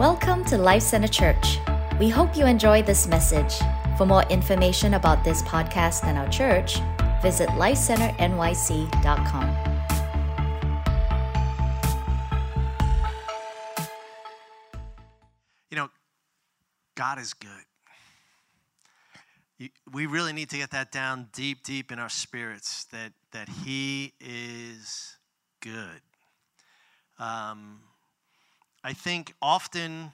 Welcome to Life Center Church. We hope you enjoy this message. For more information about this podcast and our church, visit lifecenternyc.com. You know, God is good. We really need to get that down deep, deep in our spirits that, that He is good. Um, I think often,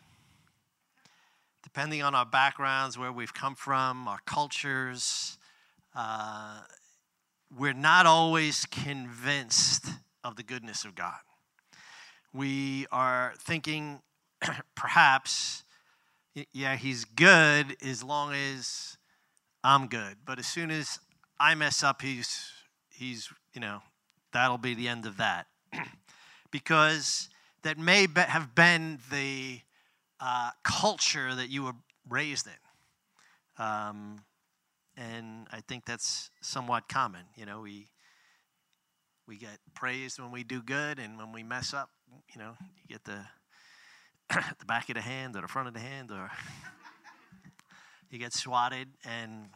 depending on our backgrounds, where we've come from, our cultures, uh, we're not always convinced of the goodness of God. We are thinking, perhaps, yeah, He's good as long as I'm good. But as soon as I mess up, He's, he's you know, that'll be the end of that. because that may be, have been the uh, culture that you were raised in. Um, and I think that's somewhat common. You know, we we get praised when we do good, and when we mess up, you know, you get the the back of the hand or the front of the hand, or you get swatted, and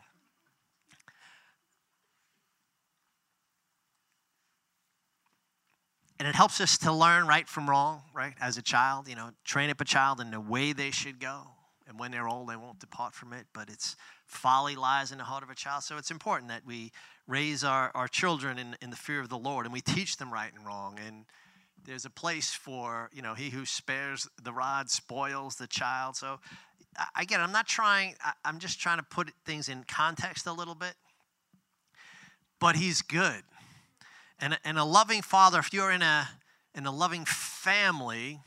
and it helps us to learn right from wrong, right? As a child, you know, train up a child in the way they should go. And when they're old, they won't depart from it. But it's folly lies in the heart of a child. So it's important that we raise our, our children in, in the fear of the Lord and we teach them right and wrong. And there's a place for, you know, he who spares the rod spoils the child. So again, I'm not trying, I'm just trying to put things in context a little bit. But he's good. And, and a loving father, if you're in a, in a loving family,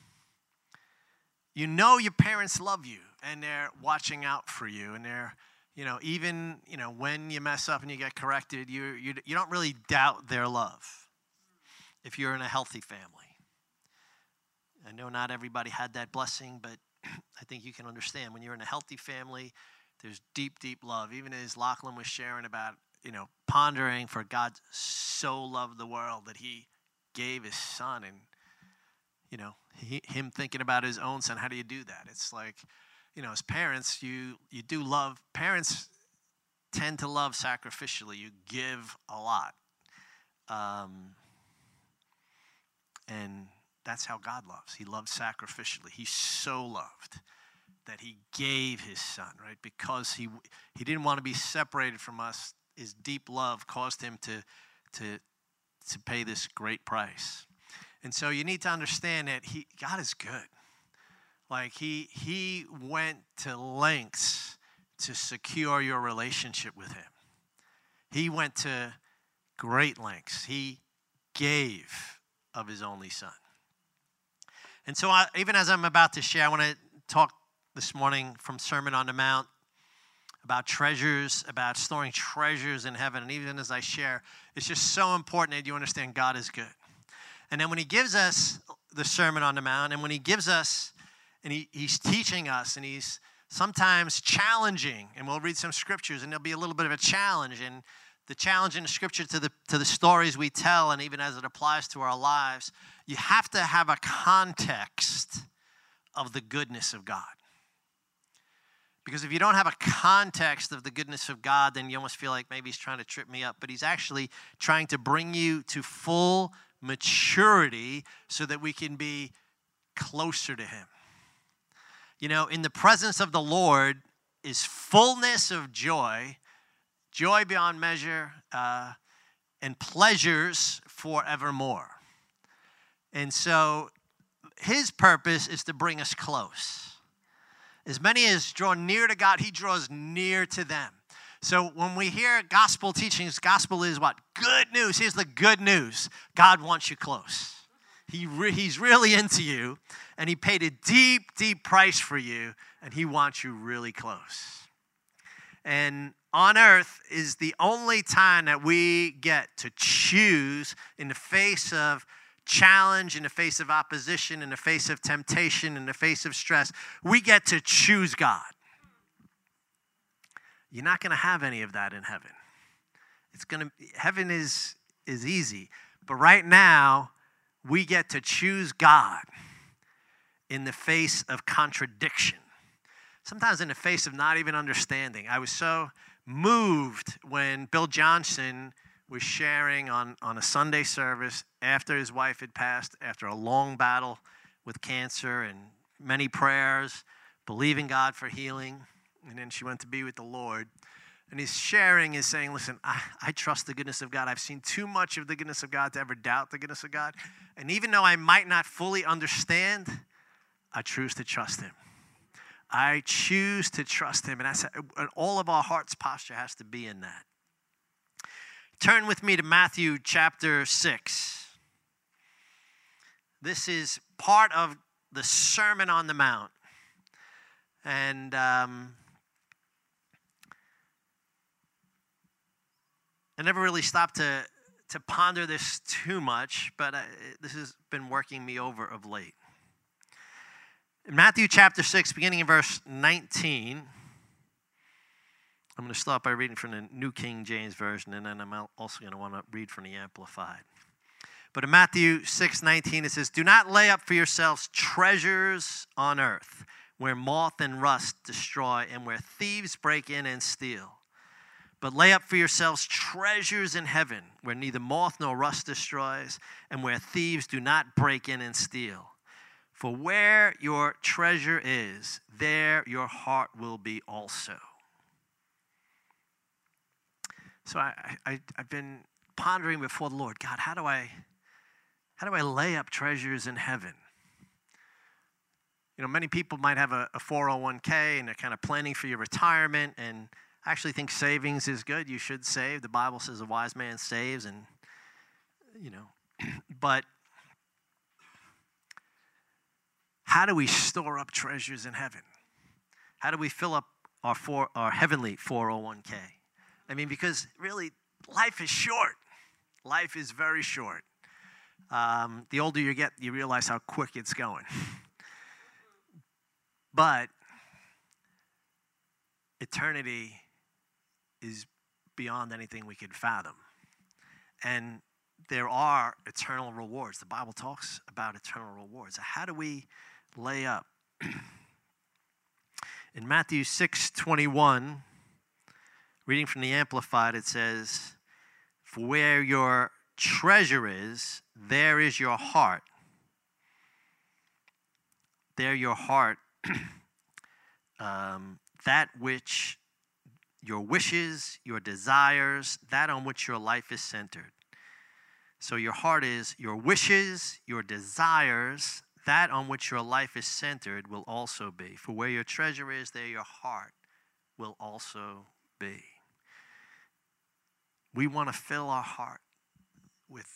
you know your parents love you and they're watching out for you and they're you know even you know when you mess up and you get corrected you you, you don't really doubt their love if you're in a healthy family. I know not everybody had that blessing but i think you can understand when you're in a healthy family there's deep deep love. Even as lachlan was sharing about you know, pondering for God so loved the world that he gave his son and, you know, he, him thinking about his own son. How do you do that? It's like, you know, as parents, you, you do love, parents tend to love sacrificially. You give a lot. Um, and that's how God loves. He loves sacrificially. He so loved that he gave his son, right? Because he he didn't want to be separated from us his deep love caused him to, to, to pay this great price. And so you need to understand that he, God is good. Like he, he went to lengths to secure your relationship with him. He went to great lengths. He gave of his only son. And so, I, even as I'm about to share, I want to talk this morning from Sermon on the Mount about treasures, about storing treasures in heaven. And even as I share, it's just so important that you understand God is good. And then when He gives us the Sermon on the Mount, and when He gives us, and he, He's teaching us, and He's sometimes challenging, and we'll read some scriptures, and there'll be a little bit of a challenge. And the challenge in the scripture to the, to the stories we tell, and even as it applies to our lives, you have to have a context of the goodness of God. Because if you don't have a context of the goodness of God, then you almost feel like maybe he's trying to trip me up. But he's actually trying to bring you to full maturity so that we can be closer to him. You know, in the presence of the Lord is fullness of joy, joy beyond measure, uh, and pleasures forevermore. And so his purpose is to bring us close. As many as draw near to God, He draws near to them. So when we hear gospel teachings, gospel is what? Good news. Here's the good news God wants you close. He re- he's really into you, and He paid a deep, deep price for you, and He wants you really close. And on earth is the only time that we get to choose in the face of challenge, in the face of opposition, in the face of temptation, in the face of stress, we get to choose God. You're not going to have any of that in heaven. It's going to heaven is is easy, but right now we get to choose God in the face of contradiction, sometimes in the face of not even understanding. I was so moved when Bill Johnson was sharing on, on a Sunday service after his wife had passed, after a long battle with cancer and many prayers, believing God for healing. And then she went to be with the Lord. And he's sharing is saying, Listen, I, I trust the goodness of God. I've seen too much of the goodness of God to ever doubt the goodness of God. And even though I might not fully understand, I choose to trust Him. I choose to trust Him. And, I said, and all of our heart's posture has to be in that. Turn with me to Matthew chapter 6. This is part of the Sermon on the Mount. And um, I never really stopped to, to ponder this too much, but I, this has been working me over of late. In Matthew chapter 6, beginning in verse 19, I'm going to start by reading from the New King James Version, and then I'm also going to want to read from the Amplified. But in Matthew 6 19, it says, Do not lay up for yourselves treasures on earth, where moth and rust destroy, and where thieves break in and steal. But lay up for yourselves treasures in heaven, where neither moth nor rust destroys, and where thieves do not break in and steal. For where your treasure is, there your heart will be also. So I, I, I've been pondering before the Lord God, how do I how do I lay up treasures in heaven? You know, many people might have a, a 401k and they're kind of planning for your retirement. And I actually think savings is good. You should save. The Bible says a wise man saves, and, you know, but how do we store up treasures in heaven? How do we fill up our, four, our heavenly 401k? I mean, because really, life is short. Life is very short. Um, the older you get, you realize how quick it's going. but eternity is beyond anything we could fathom. And there are eternal rewards. The Bible talks about eternal rewards. How do we lay up? In Matthew 6 21, reading from the Amplified, it says, For where your treasure is, there is your heart. There, your heart, um, that which your wishes, your desires, that on which your life is centered. So, your heart is your wishes, your desires, that on which your life is centered will also be. For where your treasure is, there your heart will also be. We want to fill our heart with,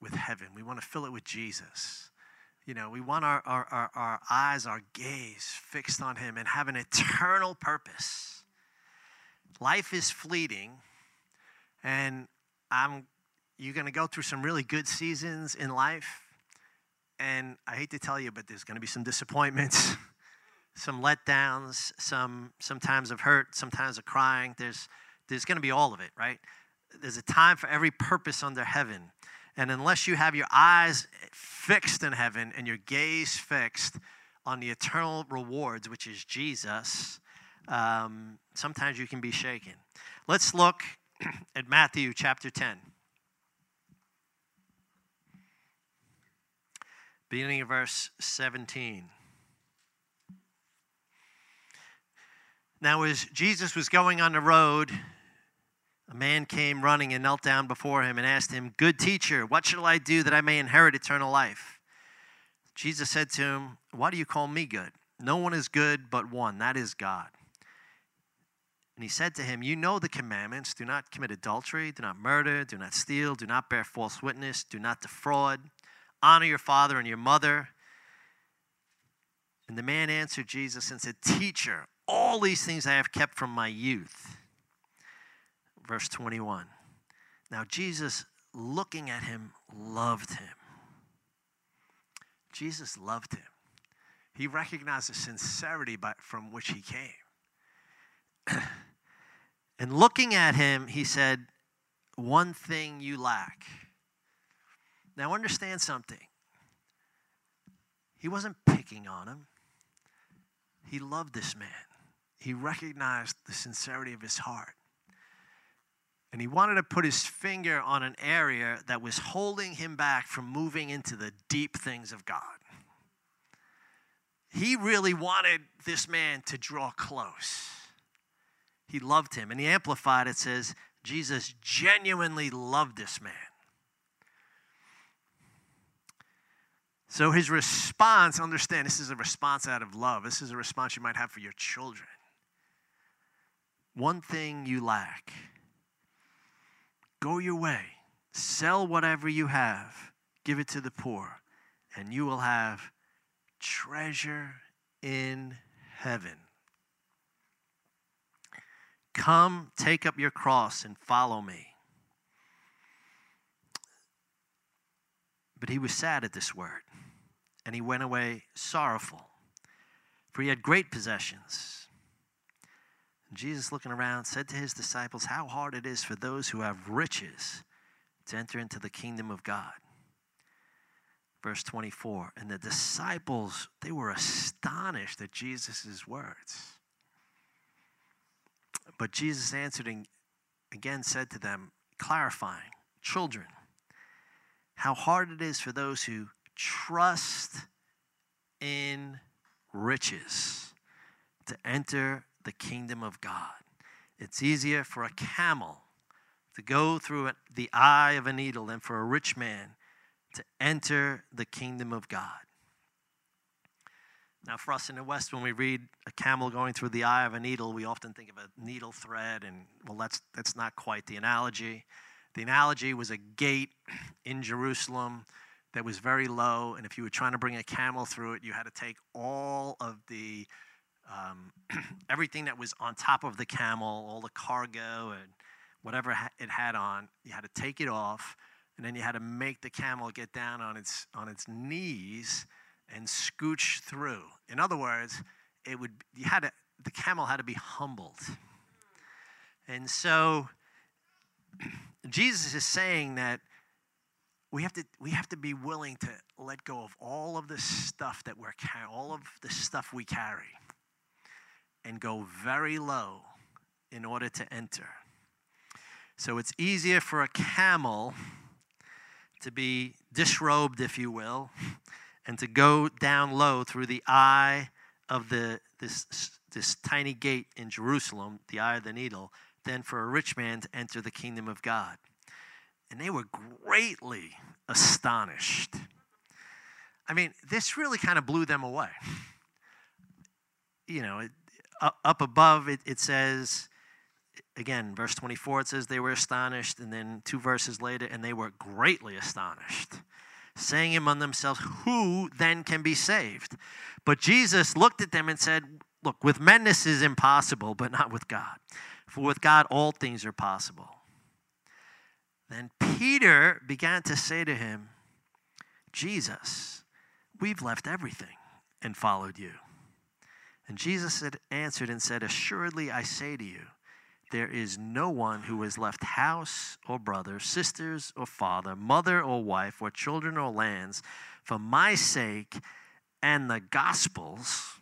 with heaven. We want to fill it with Jesus. You know, we want our, our, our, our eyes, our gaze fixed on Him and have an eternal purpose. Life is fleeting, and I'm you're going to go through some really good seasons in life. And I hate to tell you, but there's going to be some disappointments, some letdowns, some sometimes of hurt, sometimes of crying. There's there's going to be all of it, right? There's a time for every purpose under heaven. And unless you have your eyes fixed in heaven and your gaze fixed on the eternal rewards, which is Jesus, um, sometimes you can be shaken. Let's look at Matthew chapter 10. Beginning of verse 17. Now, as Jesus was going on the road, a man came running and knelt down before him and asked him, Good teacher, what shall I do that I may inherit eternal life? Jesus said to him, Why do you call me good? No one is good but one, that is God. And he said to him, You know the commandments do not commit adultery, do not murder, do not steal, do not bear false witness, do not defraud, honor your father and your mother. And the man answered Jesus and said, Teacher, all these things I have kept from my youth verse 21. Now, Jesus, looking at him, loved him. Jesus loved him. He recognized the sincerity by, from which he came. and looking at him, he said, One thing you lack. Now, understand something. He wasn't picking on him. He loved this man. He recognized the sincerity of his heart. And he wanted to put his finger on an area that was holding him back from moving into the deep things of God. He really wanted this man to draw close. He loved him. And he amplified it says, Jesus genuinely loved this man. So his response, understand, this is a response out of love. This is a response you might have for your children. One thing you lack go your way, sell whatever you have, give it to the poor, and you will have treasure in heaven. Come, take up your cross, and follow me. But he was sad at this word, and he went away sorrowful, for he had great possessions. Jesus, looking around, said to his disciples, How hard it is for those who have riches to enter into the kingdom of God. Verse 24, and the disciples, they were astonished at Jesus' words. But Jesus answered and again said to them, clarifying, Children, how hard it is for those who trust in riches to enter the kingdom of God. It's easier for a camel to go through the eye of a needle than for a rich man to enter the kingdom of God. Now, for us in the West, when we read a camel going through the eye of a needle, we often think of a needle thread, and well, that's, that's not quite the analogy. The analogy was a gate in Jerusalem that was very low, and if you were trying to bring a camel through it, you had to take all of the um, everything that was on top of the camel, all the cargo and whatever it had on, you had to take it off, and then you had to make the camel get down on its on its knees and scooch through. In other words, it would you had to, the camel had to be humbled. And so Jesus is saying that we have to we have to be willing to let go of all of the stuff that we're all of the stuff we carry, and go very low in order to enter. So it's easier for a camel to be disrobed, if you will, and to go down low through the eye of the this this tiny gate in Jerusalem, the eye of the needle, than for a rich man to enter the kingdom of God. And they were greatly astonished. I mean, this really kind of blew them away. You know, up above it, it says, again, verse 24, it says they were astonished. And then two verses later, and they were greatly astonished saying among themselves, Who then can be saved? But Jesus looked at them and said, Look, with men this is impossible, but not with God. For with God all things are possible. Then Peter began to say to him, Jesus, we've left everything and followed you. And Jesus had answered and said, Assuredly I say to you, there is no one who has left house or brother, sisters or father, mother or wife, or children or lands for my sake and the gospel's,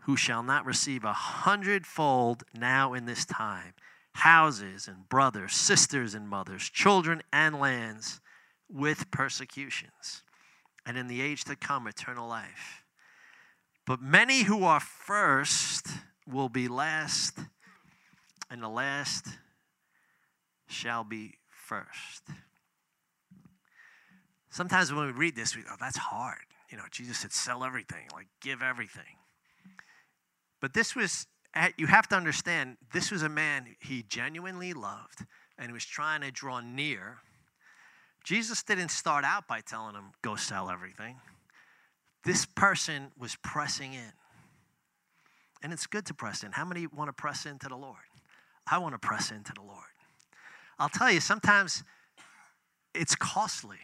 who shall not receive a hundredfold now in this time houses and brothers, sisters and mothers, children and lands with persecutions, and in the age to come, eternal life. But many who are first will be last and the last shall be first. Sometimes when we read this, we go, that's hard. You know, Jesus said, sell everything, like give everything. But this was, you have to understand, this was a man he genuinely loved and was trying to draw near. Jesus didn't start out by telling him, go sell everything. This person was pressing in. And it's good to press in. How many want to press into the Lord? I want to press into the Lord. I'll tell you, sometimes it's costly.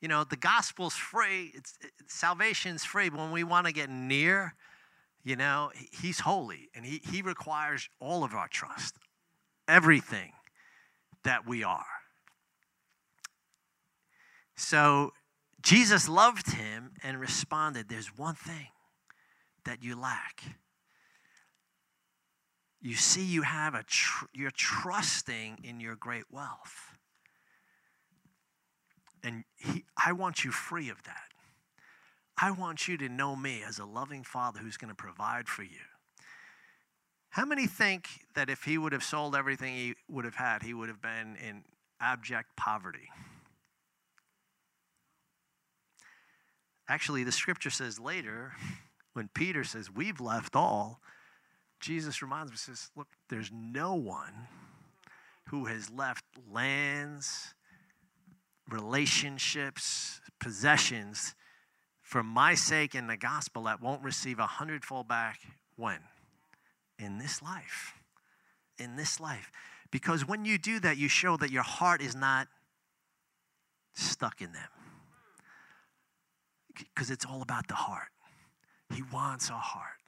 You know, the gospel's free, it's, it, salvation's free. But when we want to get near, you know, he's holy and he, he requires all of our trust, everything that we are. So Jesus loved him and responded, There's one thing that you lack. You see, you have a, tr- you're trusting in your great wealth. And he, I want you free of that. I want you to know me as a loving father who's going to provide for you. How many think that if he would have sold everything he would have had, he would have been in abject poverty? Actually, the scripture says later, when Peter says, We've left all, Jesus reminds him, says, Look, there's no one who has left lands, relationships, possessions for my sake in the gospel that won't receive a hundredfold back when? In this life. In this life. Because when you do that, you show that your heart is not stuck in them. Because it's all about the heart. He wants a heart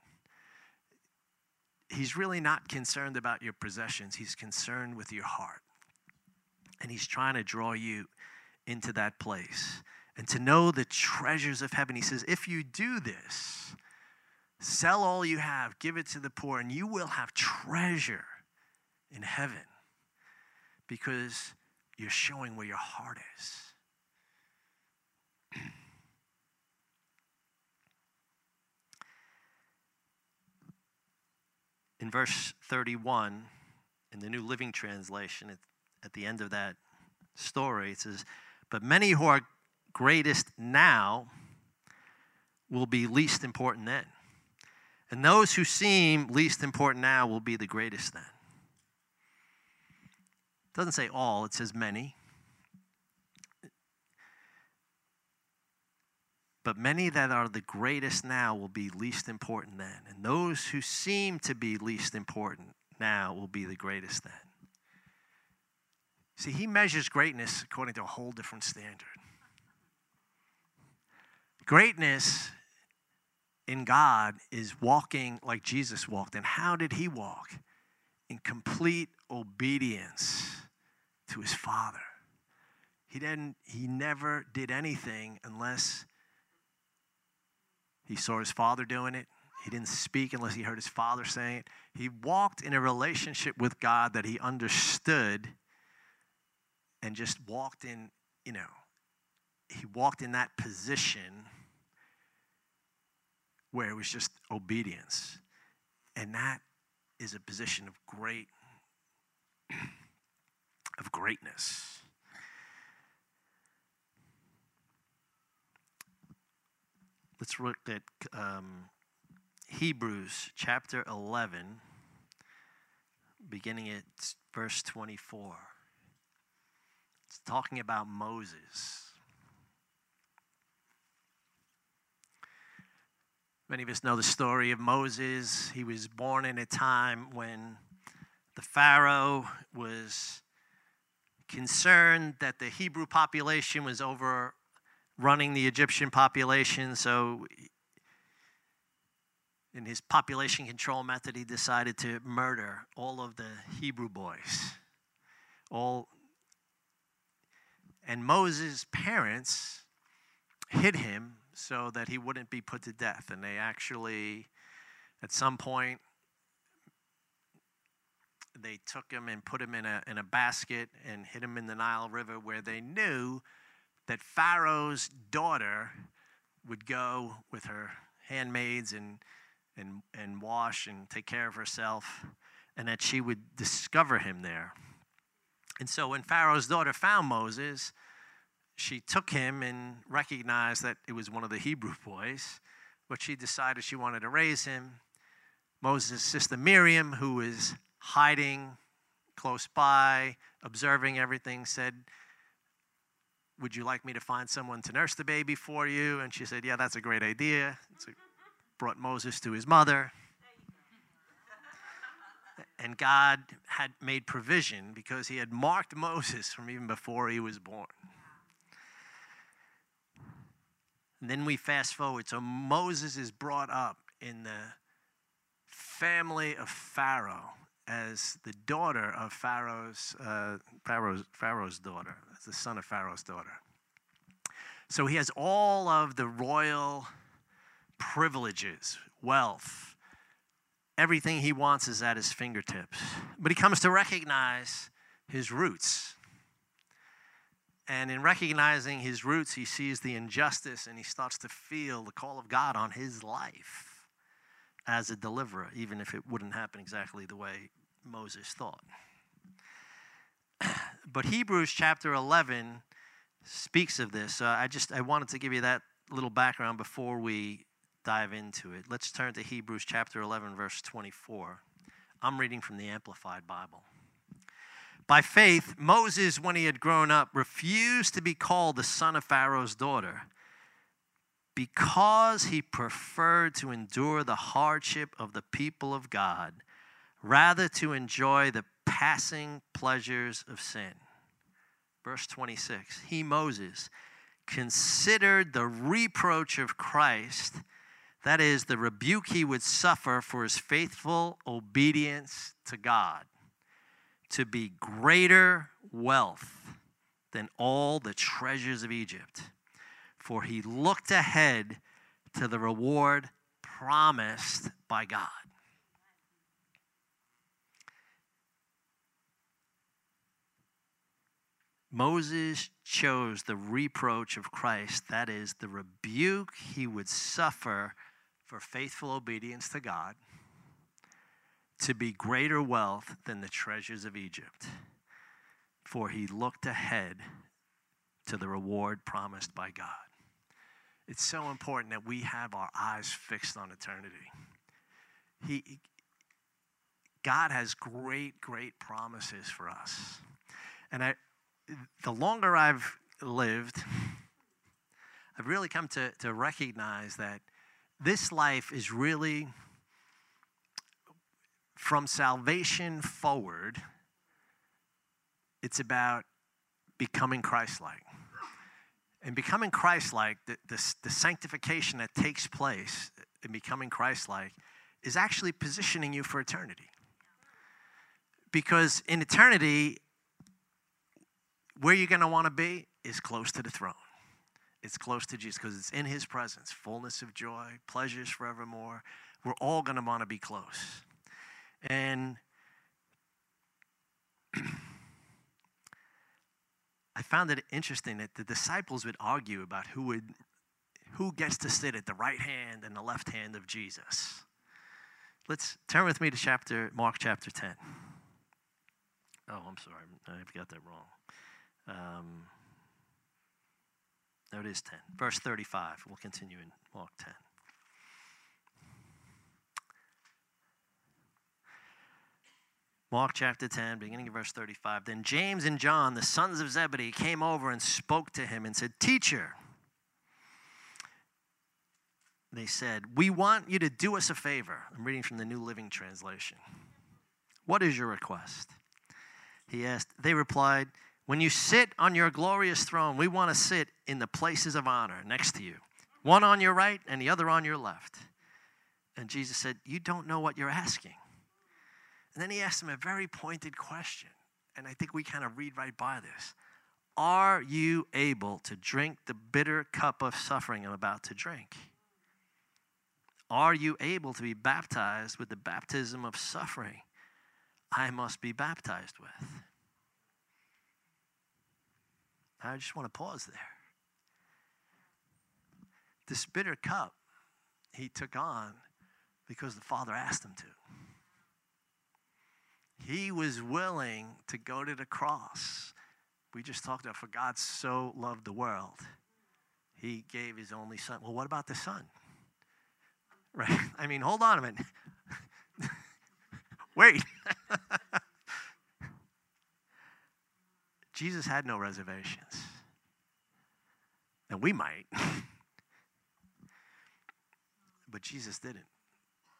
he's really not concerned about your possessions, he's concerned with your heart. And he's trying to draw you into that place. And to know the treasures of heaven, he says, if you do this, sell all you have, give it to the poor, and you will have treasure in heaven because you're showing where your heart is. In verse 31 in the New Living Translation, at, at the end of that story, it says, But many who are greatest now will be least important then. And those who seem least important now will be the greatest then. It doesn't say all, it says many. But many that are the greatest now will be least important then. And those who seem to be least important now will be the greatest then. See, he measures greatness according to a whole different standard. Greatness in God is walking like Jesus walked. And how did he walk? In complete obedience to his Father. He didn't he never did anything unless he saw his father doing it. He didn't speak unless he heard his father saying it. He walked in a relationship with God that he understood and just walked in, you know, he walked in that position where it was just obedience. And that is a position of great of greatness. Let's look at um, Hebrews chapter 11, beginning at verse 24. It's talking about Moses. Many of us know the story of Moses. He was born in a time when the Pharaoh was concerned that the Hebrew population was over running the Egyptian population. So, in his population control method, he decided to murder all of the Hebrew boys. All and Moses' parents hid him so that he wouldn't be put to death. And they actually, at some point, they took him and put him in a, in a basket and hid him in the Nile River where they knew that Pharaoh's daughter would go with her handmaids and, and, and wash and take care of herself, and that she would discover him there. And so when Pharaoh's daughter found Moses, she took him and recognized that it was one of the Hebrew boys, but she decided she wanted to raise him. Moses' sister Miriam, who was hiding close by, observing everything, said, would you like me to find someone to nurse the baby for you? And she said, Yeah, that's a great idea. So brought Moses to his mother. And God had made provision because he had marked Moses from even before he was born. And then we fast forward. So Moses is brought up in the family of Pharaoh as the daughter of Pharaoh's, uh, Pharaoh's, Pharaoh's daughter, as the son of Pharaoh's daughter. So he has all of the royal privileges, wealth, everything he wants is at his fingertips. But he comes to recognize his roots. And in recognizing his roots, he sees the injustice and he starts to feel the call of God on his life as a deliverer, even if it wouldn't happen exactly the way Moses thought. But Hebrews chapter 11 speaks of this. Uh, I just I wanted to give you that little background before we dive into it. Let's turn to Hebrews chapter 11 verse 24. I'm reading from the Amplified Bible. By faith, Moses, when he had grown up, refused to be called the son of Pharaoh's daughter because he preferred to endure the hardship of the people of God rather to enjoy the passing pleasures of sin. Verse 26 He, Moses, considered the reproach of Christ, that is, the rebuke he would suffer for his faithful obedience to God, to be greater wealth than all the treasures of Egypt. For he looked ahead to the reward promised by God. Moses chose the reproach of Christ, that is, the rebuke he would suffer for faithful obedience to God, to be greater wealth than the treasures of Egypt. For he looked ahead to the reward promised by God. It's so important that we have our eyes fixed on eternity. He, God has great, great promises for us. And I, the longer I've lived, I've really come to, to recognize that this life is really from salvation forward, it's about becoming Christ like. And becoming Christ like, the, the, the, sanctification that takes place in becoming Christ like, is actually positioning you for eternity. Because in eternity, where you're going to want to be is close to the throne. It's close to Jesus because it's in his presence, fullness of joy, pleasures forevermore. We're all going to want to be close. And found it interesting that the disciples would argue about who would who gets to sit at the right hand and the left hand of Jesus. Let's turn with me to chapter Mark chapter 10. Oh, I'm sorry. I've got that wrong. Um, no, it is 10. Verse 35. We'll continue in Mark 10. Mark chapter 10, beginning of verse 35. Then James and John, the sons of Zebedee, came over and spoke to him and said, Teacher, they said, We want you to do us a favor. I'm reading from the New Living Translation. What is your request? He asked. They replied, when you sit on your glorious throne, we want to sit in the places of honor next to you, one on your right and the other on your left. And Jesus said, You don't know what you're asking. And then he asked him a very pointed question. And I think we kind of read right by this. Are you able to drink the bitter cup of suffering I'm about to drink? Are you able to be baptized with the baptism of suffering I must be baptized with? I just want to pause there. This bitter cup he took on because the Father asked him to. He was willing to go to the cross. We just talked about, for God so loved the world, he gave his only son. Well, what about the son? Right? I mean, hold on a minute. Wait. Jesus had no reservations. And we might. but Jesus didn't.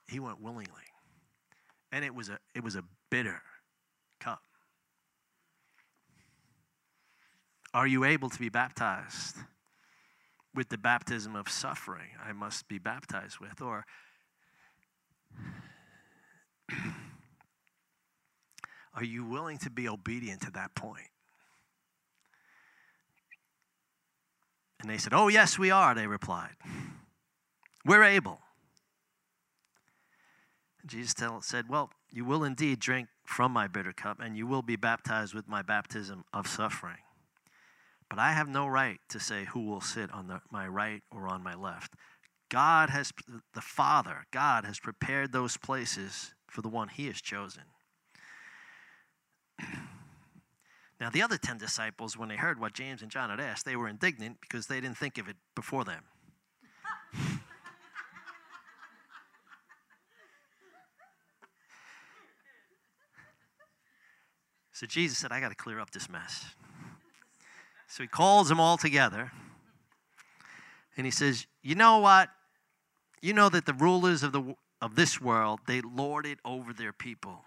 He went willingly. And it was a it was a bitter cup. Are you able to be baptized with the baptism of suffering I must be baptized with? Or are you willing to be obedient to that point? And they said, Oh, yes, we are, they replied. We're able. Jesus said, Well, you will indeed drink from my bitter cup, and you will be baptized with my baptism of suffering. But I have no right to say who will sit on the, my right or on my left. God has, the Father, God has prepared those places for the one he has chosen. now, the other 10 disciples, when they heard what James and John had asked, they were indignant because they didn't think of it before them. So Jesus said, I got to clear up this mess. So he calls them all together and he says, You know what? You know that the rulers of, the, of this world, they lord it over their people.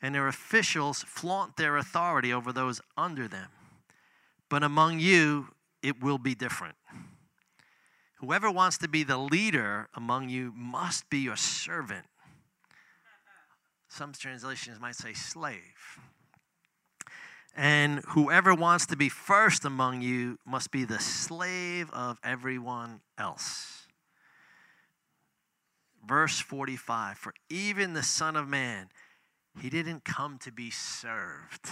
And their officials flaunt their authority over those under them. But among you, it will be different. Whoever wants to be the leader among you must be your servant. Some translations might say slave. And whoever wants to be first among you must be the slave of everyone else. Verse 45 For even the Son of Man, he didn't come to be served,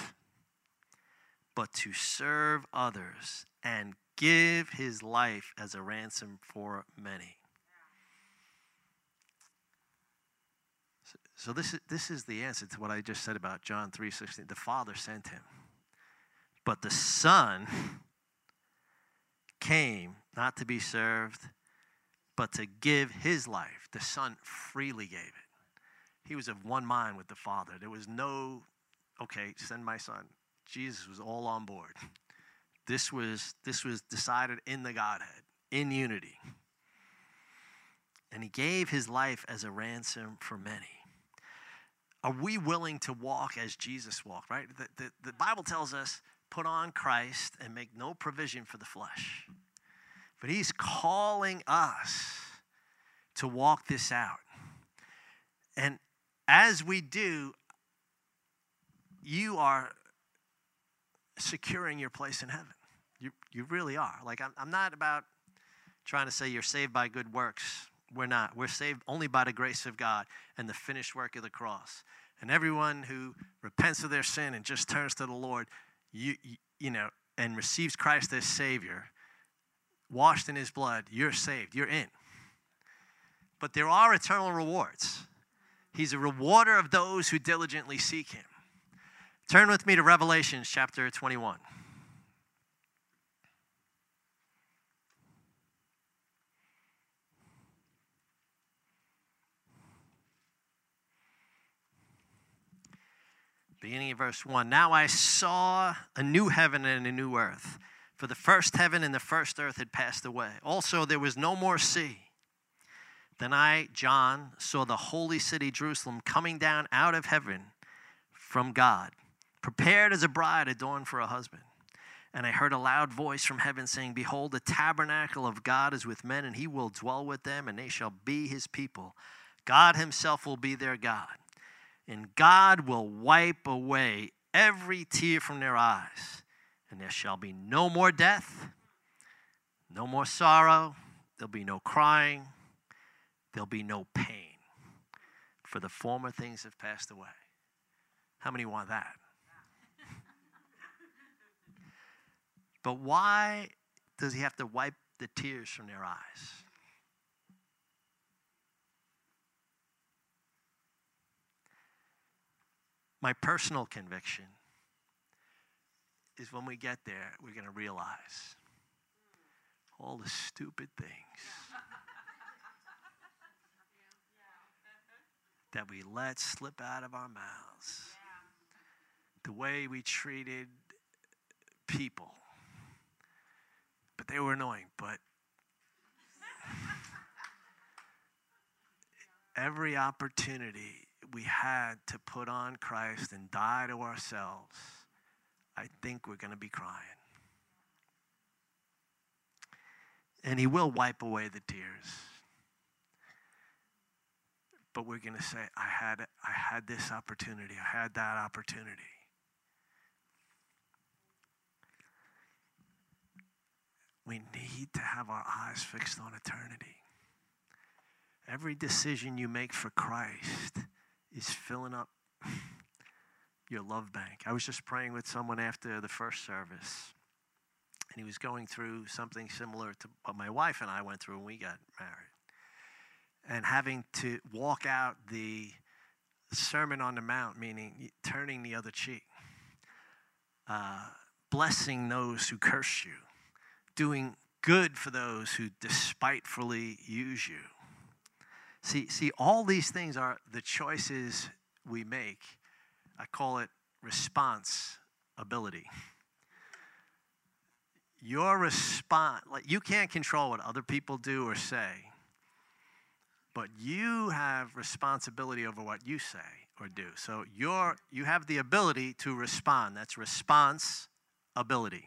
but to serve others and give his life as a ransom for many. So this is, this is the answer to what I just said about John 3:16. The Father sent him. But the Son came not to be served, but to give his life. The Son freely gave it. He was of one mind with the Father. There was no, okay, send my son. Jesus was all on board. This was, this was decided in the Godhead, in unity. And he gave his life as a ransom for many. Are we willing to walk as Jesus walked, right? The, the, the Bible tells us put on Christ and make no provision for the flesh. But he's calling us to walk this out. And as we do, you are securing your place in heaven. You, you really are. Like, I'm, I'm not about trying to say you're saved by good works. We're not. We're saved only by the grace of God and the finished work of the cross. And everyone who repents of their sin and just turns to the Lord, you, you, know, and receives Christ as Savior, washed in his blood, you're saved, you're in. But there are eternal rewards. He's a rewarder of those who diligently seek him. Turn with me to Revelations chapter 21. Beginning of verse 1 Now I saw a new heaven and a new earth for the first heaven and the first earth had passed away. Also, there was no more sea. Then I, John, saw the holy city Jerusalem coming down out of heaven from God, prepared as a bride adorned for a husband. And I heard a loud voice from heaven saying, Behold, the tabernacle of God is with men, and he will dwell with them, and they shall be his people. God himself will be their God. And God will wipe away every tear from their eyes and there shall be no more death, no more sorrow, there'll be no crying, there'll be no pain, for the former things have passed away. How many want that? but why does he have to wipe the tears from their eyes? My personal conviction is when we get there, we're going to realize all the stupid things that we let slip out of our mouths, the way we treated people. But they were annoying, but every opportunity we had to put on Christ and die to ourselves I think we're going to be crying. And He will wipe away the tears. But we're going to say, I had, I had this opportunity, I had that opportunity. we need to have our eyes fixed on eternity. Every decision you make for Christ is filling up your love bank. I was just praying with someone after the first service, and he was going through something similar to what my wife and I went through when we got married. And having to walk out the Sermon on the Mount, meaning turning the other cheek, uh, blessing those who curse you, doing good for those who despitefully use you. See, see, all these things are the choices we make. I call it response ability. Your response, like you can't control what other people do or say, but you have responsibility over what you say or do. So you're, you have the ability to respond. That's response ability.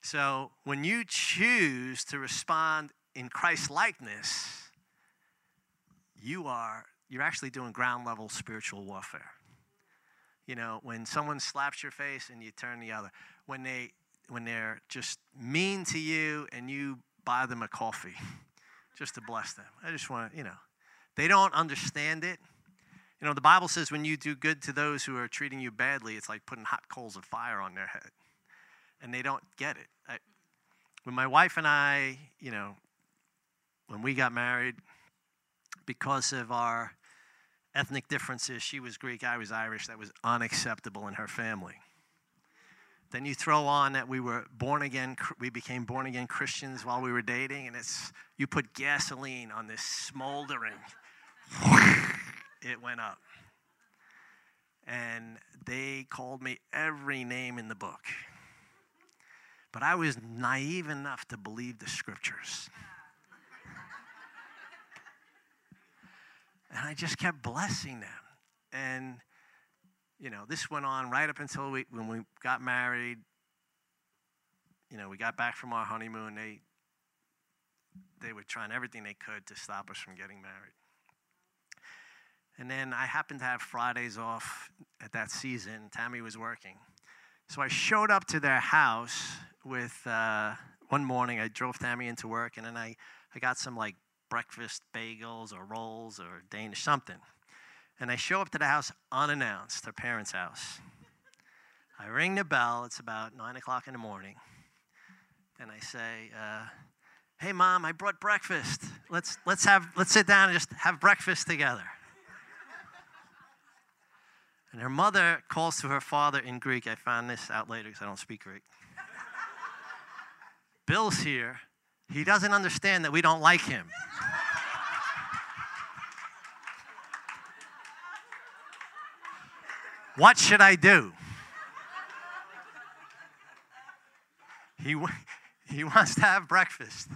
So when you choose to respond in Christ likeness, you are you're actually doing ground level spiritual warfare. You know, when someone slaps your face and you turn the other, when they when they're just mean to you and you buy them a coffee just to bless them. I just want to, you know, they don't understand it. You know, the Bible says when you do good to those who are treating you badly, it's like putting hot coals of fire on their head. And they don't get it. I, when my wife and I, you know, when we got married, because of our ethnic differences, she was Greek, I was Irish, that was unacceptable in her family. Then you throw on that we were born again, we became born again Christians while we were dating, and it's you put gasoline on this smoldering, it went up. And they called me every name in the book. But I was naive enough to believe the scriptures. And I just kept blessing them. And, you know, this went on right up until we, when we got married. You know, we got back from our honeymoon. They, they were trying everything they could to stop us from getting married. And then I happened to have Fridays off at that season. Tammy was working. So I showed up to their house with, uh, one morning, I drove Tammy into work, and then I, I got some like breakfast bagels or rolls or Danish something. And I show up to the house unannounced, her parents' house. I ring the bell. It's about nine o'clock in the morning. And I say, uh, "Hey, mom, I brought breakfast. Let's let's have let's sit down and just have breakfast together." And her mother calls to her father in Greek. I found this out later because I don't speak Greek. Bill's here. He doesn't understand that we don't like him. What should I do? He, he wants to have breakfast.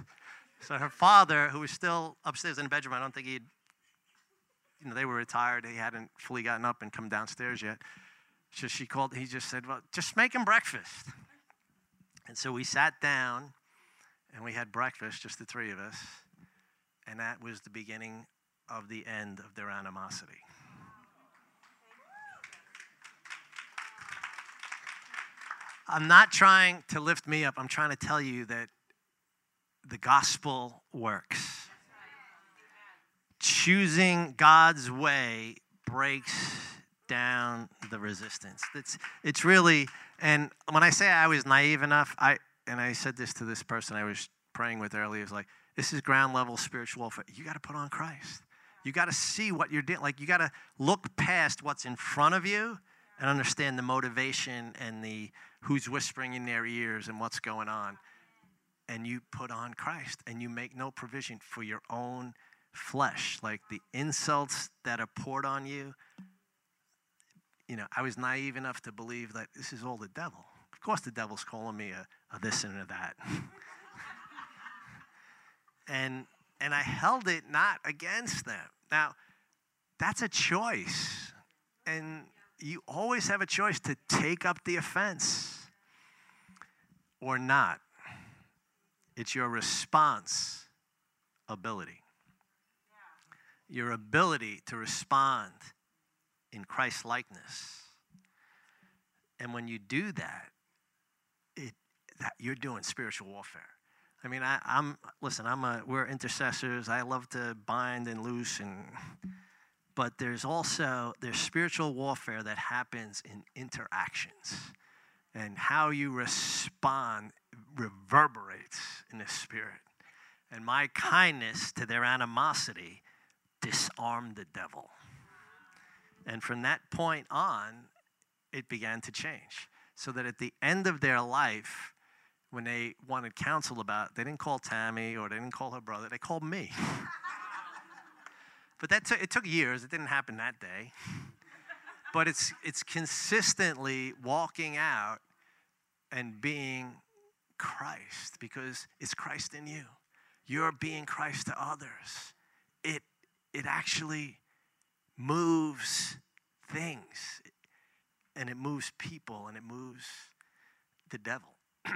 So her father, who was still upstairs in the bedroom, I don't think he'd, you know, they were retired. He hadn't fully gotten up and come downstairs yet. So she called, he just said, Well, just make him breakfast. And so we sat down and we had breakfast, just the three of us, and that was the beginning of the end of their animosity. I'm not trying to lift me up. I'm trying to tell you that the gospel works. Choosing God's way breaks down the resistance. It's, it's really, and when I say I was naive enough, I, and I said this to this person I was praying with earlier. It's like, this is ground level spiritual warfare. You got to put on Christ. You got to see what you're doing. Like, you got to look past what's in front of you and understand the motivation and the who's whispering in their ears and what's going on. And you put on Christ and you make no provision for your own flesh. Like the insults that are poured on you. You know, I was naive enough to believe that this is all the devil. Course, the devil's calling me a a this and a that. and and I held it not against them. Now, that's a choice. And you always have a choice to take up the offense or not. It's your response ability. Your ability to respond in Christ likeness. And when you do that, that you're doing spiritual warfare. I mean, I, am listen. I'm a we're intercessors. I love to bind and loose, and but there's also there's spiritual warfare that happens in interactions, and how you respond reverberates in the spirit. And my kindness to their animosity disarmed the devil. And from that point on, it began to change. So that at the end of their life, when they wanted counsel about they didn't call Tammy or they didn't call her brother, they called me. but that t- it took years, it didn't happen that day. But it's, it's consistently walking out and being Christ because it's Christ in you. You're being Christ to others. It, it actually moves things and it moves people and it moves the devil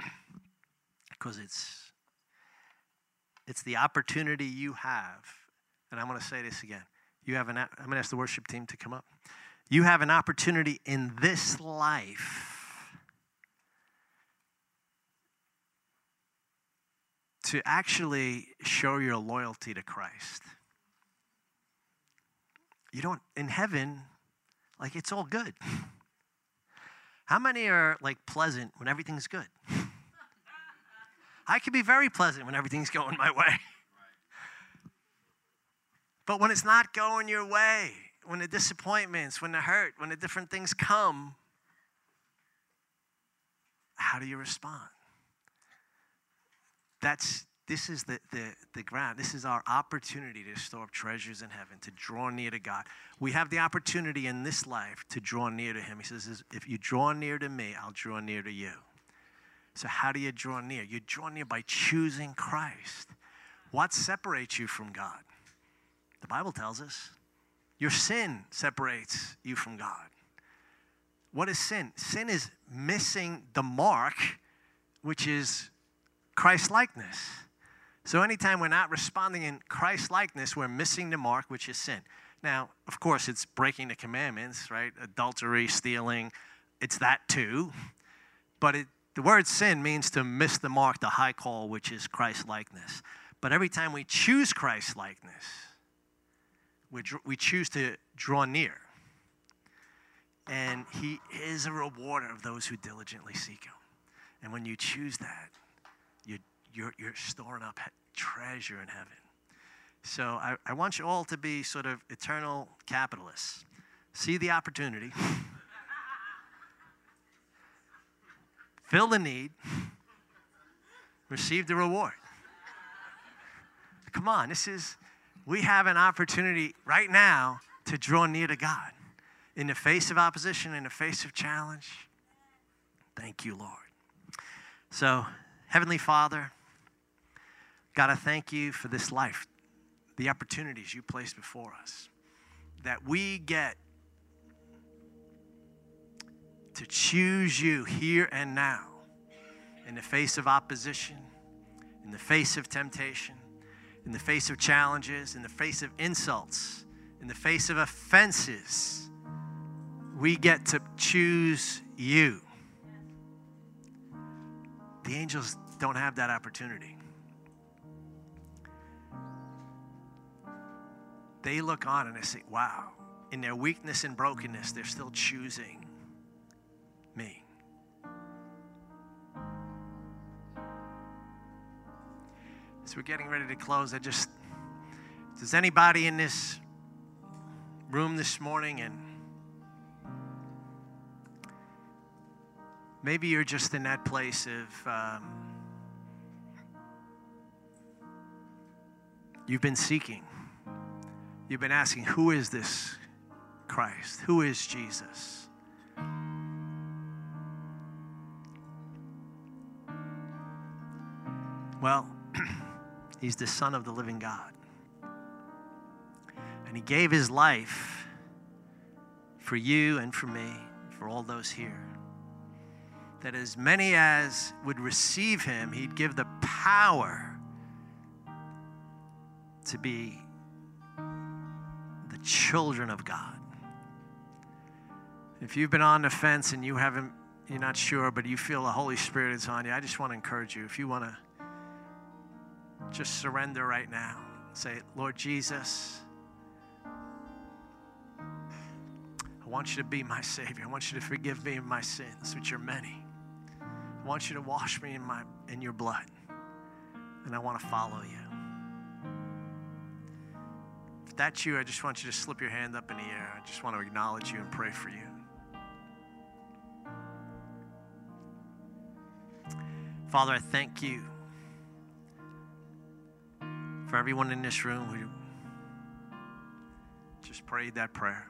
because it's it's the opportunity you have. And i'm going to say this again. You have an i'm going to ask the worship team to come up. You have an opportunity in this life to actually show your loyalty to christ. You don't in heaven like it's all good. How many are like pleasant when everything's good i can be very pleasant when everything's going my way but when it's not going your way when the disappointments when the hurt when the different things come how do you respond that's this is the, the, the ground. This is our opportunity to store up treasures in heaven, to draw near to God. We have the opportunity in this life to draw near to Him. He says, If you draw near to me, I'll draw near to you. So, how do you draw near? You draw near by choosing Christ. What separates you from God? The Bible tells us your sin separates you from God. What is sin? Sin is missing the mark, which is Christ likeness. So anytime we're not responding in Christ likeness, we're missing the mark, which is sin. Now, of course, it's breaking the commandments, right? Adultery, stealing, it's that too. But it, the word sin means to miss the mark, the high call, which is Christ likeness. But every time we choose Christ likeness, we, we choose to draw near. And he is a rewarder of those who diligently seek him. And when you choose that, you're, you're storing up treasure in heaven. So I, I want you all to be sort of eternal capitalists. See the opportunity, fill the need, receive the reward. Come on, this is, we have an opportunity right now to draw near to God in the face of opposition, in the face of challenge. Thank you, Lord. So, Heavenly Father, God, I thank you for this life, the opportunities you placed before us, that we get to choose you here and now in the face of opposition, in the face of temptation, in the face of challenges, in the face of insults, in the face of offenses. We get to choose you. The angels don't have that opportunity. they look on and they say, wow, in their weakness and brokenness, they're still choosing me. As we're getting ready to close, I just, does anybody in this room this morning and maybe you're just in that place of, um, you've been seeking. You've been asking, who is this Christ? Who is Jesus? Well, he's the Son of the living God. And he gave his life for you and for me, for all those here. That as many as would receive him, he'd give the power to be the children of God. If you've been on the fence and you haven't you're not sure, but you feel the Holy Spirit is on you, I just want to encourage you. If you want to just surrender right now, say, Lord Jesus, I want you to be my Savior. I want you to forgive me of my sins, which are many. I want you to wash me in, my, in your blood, and I want to follow you. If that's you, I just want you to slip your hand up in the air. I just want to acknowledge you and pray for you. Father, I thank you for everyone in this room who just prayed that prayer.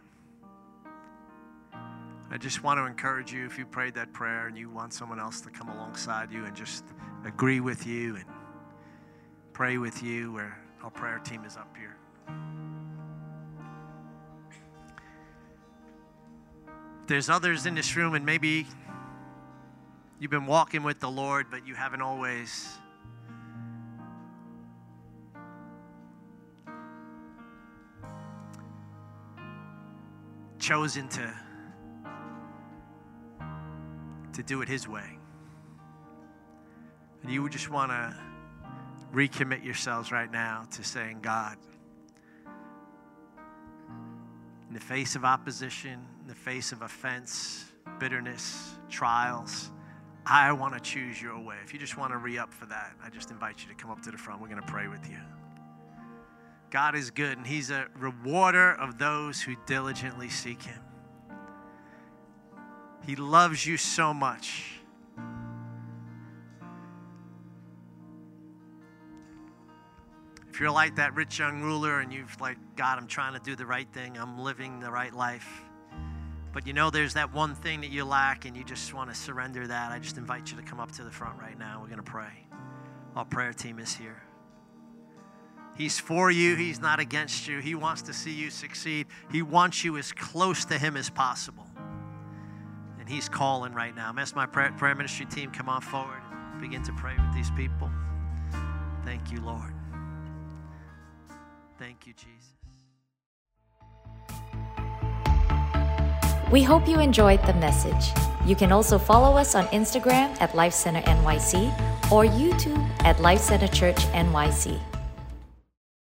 I just want to encourage you if you prayed that prayer and you want someone else to come alongside you and just agree with you and pray with you, where our prayer team is up here. There's others in this room, and maybe You've been walking with the Lord, but you haven't always chosen to to do it his way. And you just want to recommit yourselves right now to saying, God, in the face of opposition, in the face of offense, bitterness, trials, I want to choose your way. If you just want to re up for that, I just invite you to come up to the front. We're going to pray with you. God is good, and He's a rewarder of those who diligently seek Him. He loves you so much. If you're like that rich young ruler and you've like, God, I'm trying to do the right thing, I'm living the right life but you know there's that one thing that you lack and you just want to surrender that, I just invite you to come up to the front right now. We're going to pray. Our prayer team is here. He's for you, He's not against you. He wants to see you succeed. He wants you as close to Him as possible. And He's calling right now. I'm asking my prayer, prayer ministry team come on forward and begin to pray with these people. Thank you, Lord. Thank you, Jesus. We hope you enjoyed the message. You can also follow us on Instagram at Life Center NYC or YouTube at Life Center Church NYC.